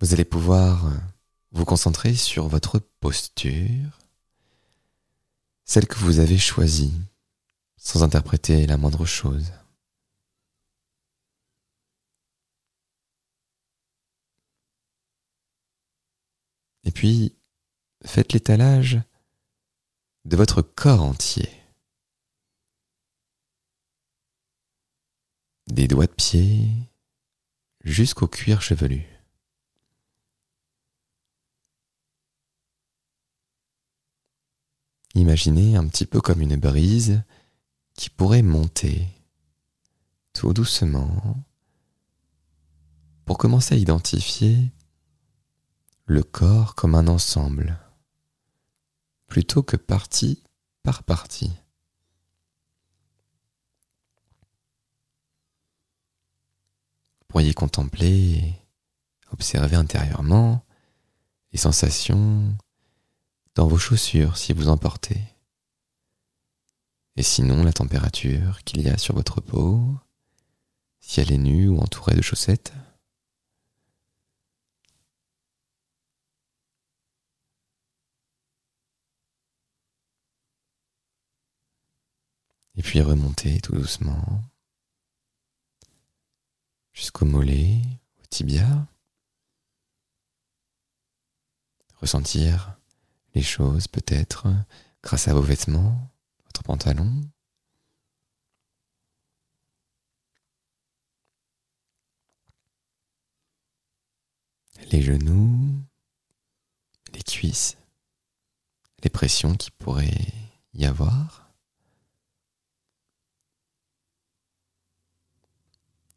Vous allez pouvoir vous concentrer sur votre posture, celle que vous avez choisie, sans interpréter la moindre chose. Et puis, faites l'étalage de votre corps entier. Des doigts de pied jusqu'au cuir chevelu. Imaginez un petit peu comme une brise qui pourrait monter tout doucement pour commencer à identifier le corps comme un ensemble plutôt que partie par partie. Vous pourriez contempler observer intérieurement les sensations dans vos chaussures si vous en portez. Et sinon la température qu'il y a sur votre peau, si elle est nue ou entourée de chaussettes. Et puis remonter tout doucement jusqu'au mollet, au tibia. Ressentir les choses peut-être grâce à vos vêtements, votre pantalon. Les genoux, les cuisses, les pressions qui pourraient y avoir.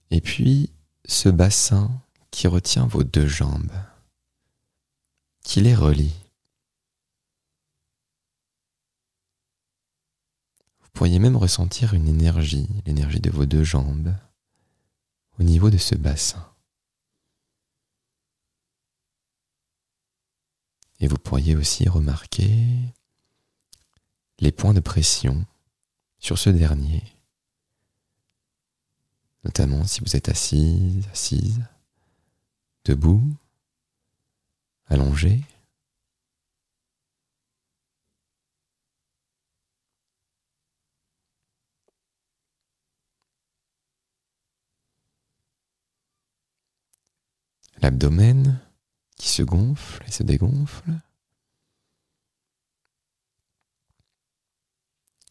Et puis ce bassin qui retient vos deux jambes, qui les relie. Pourriez même ressentir une énergie, l'énergie de vos deux jambes, au niveau de ce bassin. Et vous pourriez aussi remarquer les points de pression sur ce dernier, notamment si vous êtes assise, assise, debout, allongé. L'abdomen qui se gonfle et se dégonfle,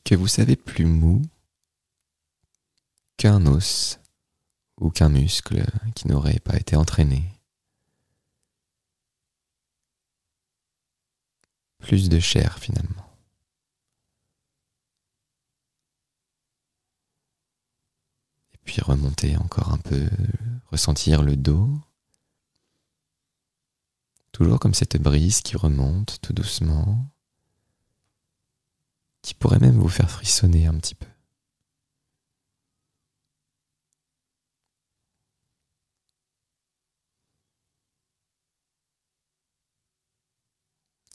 que vous savez plus mou qu'un os ou qu'un muscle qui n'aurait pas été entraîné. Plus de chair finalement. Et puis remonter encore un peu, ressentir le dos Toujours comme cette brise qui remonte tout doucement, qui pourrait même vous faire frissonner un petit peu.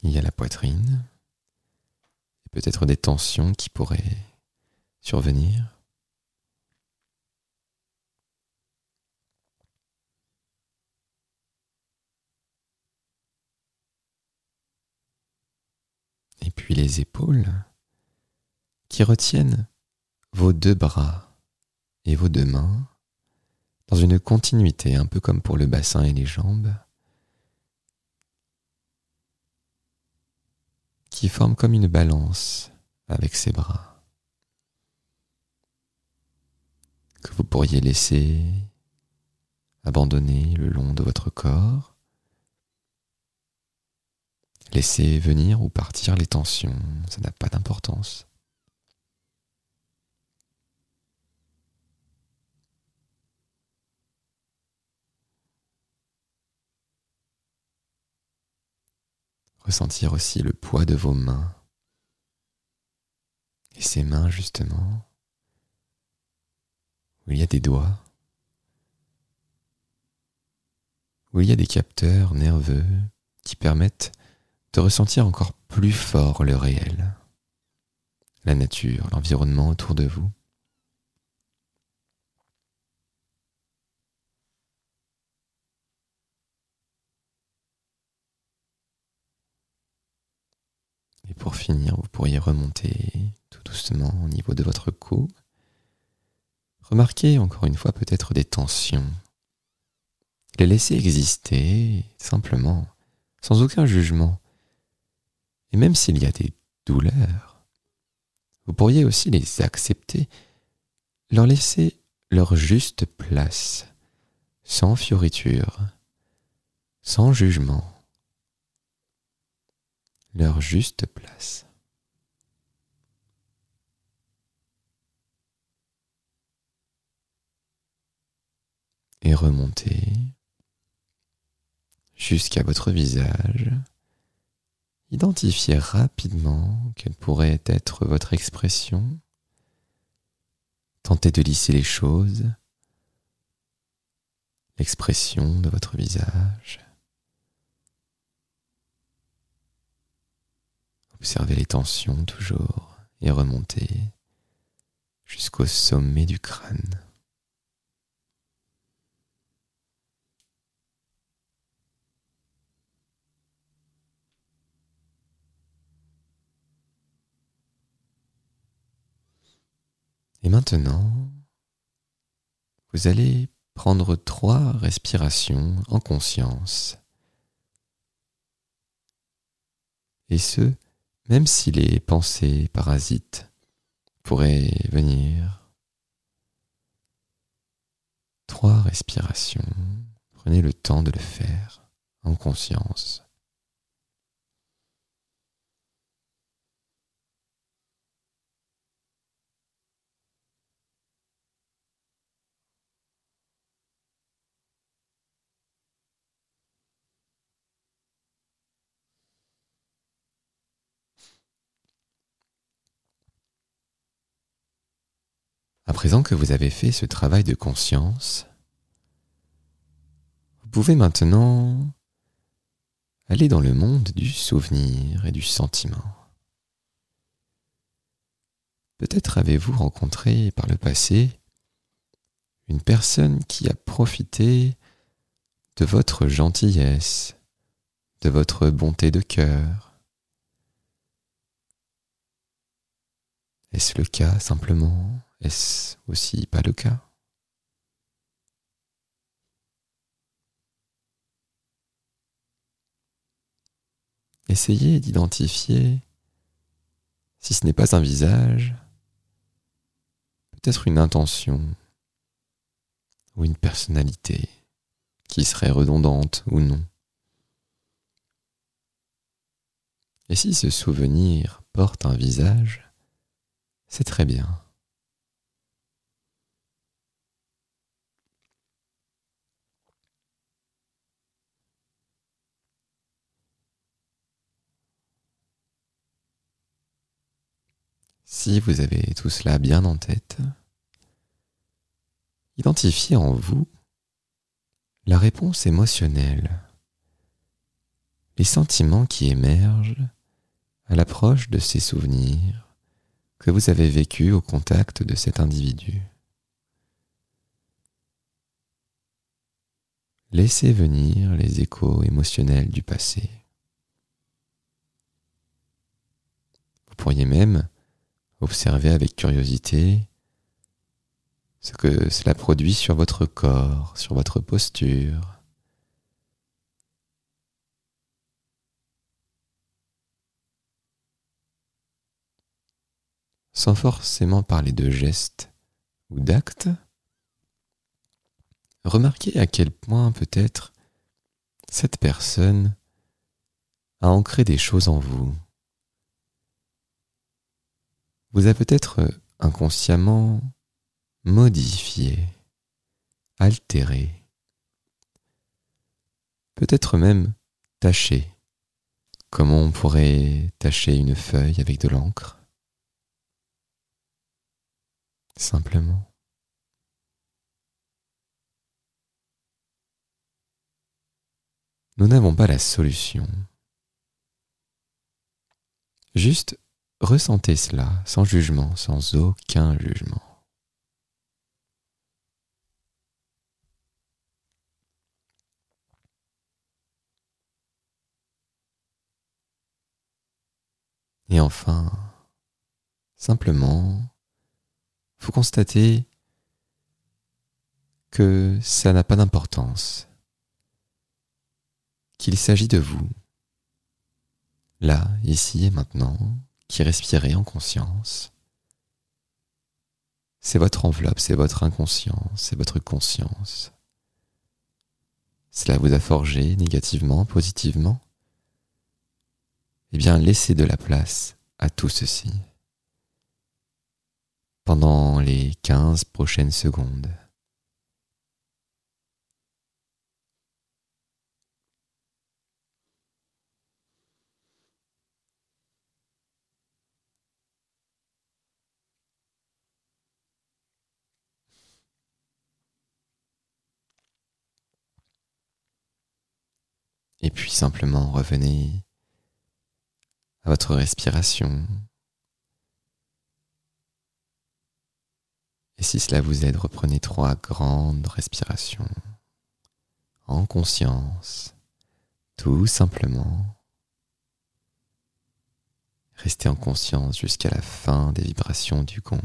Il y a la poitrine, et peut-être des tensions qui pourraient survenir. et puis les épaules qui retiennent vos deux bras et vos deux mains dans une continuité, un peu comme pour le bassin et les jambes, qui forment comme une balance avec ces bras, que vous pourriez laisser abandonner le long de votre corps Laissez venir ou partir les tensions, ça n'a pas d'importance. Ressentir aussi le poids de vos mains. Et ces mains, justement, où il y a des doigts, où il y a des capteurs nerveux qui permettent de ressentir encore plus fort le réel, la nature, l'environnement autour de vous. Et pour finir, vous pourriez remonter tout doucement au niveau de votre cou. Remarquez encore une fois peut-être des tensions. Les laisser exister simplement, sans aucun jugement, et même s'il y a des douleurs, vous pourriez aussi les accepter, leur laisser leur juste place, sans fioriture, sans jugement leur juste place. Et remontez jusqu'à votre visage. Identifiez rapidement quelle pourrait être votre expression. Tentez de lisser les choses, l'expression de votre visage. Observez les tensions toujours et remontez jusqu'au sommet du crâne. Et maintenant, vous allez prendre trois respirations en conscience. Et ce, même si les pensées parasites pourraient venir. Trois respirations. Prenez le temps de le faire en conscience. À présent que vous avez fait ce travail de conscience, vous pouvez maintenant aller dans le monde du souvenir et du sentiment. Peut-être avez-vous rencontré par le passé une personne qui a profité de votre gentillesse, de votre bonté de cœur. Est-ce le cas simplement? Est-ce aussi pas le cas? Essayez d'identifier, si ce n'est pas un visage, peut-être une intention ou une personnalité qui serait redondante ou non. Et si ce souvenir porte un visage, c'est très bien. Si vous avez tout cela bien en tête, identifiez en vous la réponse émotionnelle, les sentiments qui émergent à l'approche de ces souvenirs que vous avez vécus au contact de cet individu. Laissez venir les échos émotionnels du passé. Vous pourriez même Observez avec curiosité ce que cela produit sur votre corps, sur votre posture. Sans forcément parler de gestes ou d'actes, remarquez à quel point peut-être cette personne a ancré des choses en vous vous avez peut-être euh, inconsciemment modifié, altéré, peut-être même taché, comme on pourrait tacher une feuille avec de l'encre? Simplement. Nous n'avons pas la solution. Juste Ressentez cela sans jugement, sans aucun jugement. Et enfin, simplement, vous constatez que ça n'a pas d'importance, qu'il s'agit de vous, là, ici et maintenant, qui respirez en conscience. C'est votre enveloppe, c'est votre inconscient, c'est votre conscience. Cela vous a forgé négativement, positivement? Eh bien, laissez de la place à tout ceci pendant les 15 prochaines secondes. Et simplement revenez à votre respiration. Et si cela vous aide, reprenez trois grandes respirations en conscience, tout simplement. Restez en conscience jusqu'à la fin des vibrations du gong.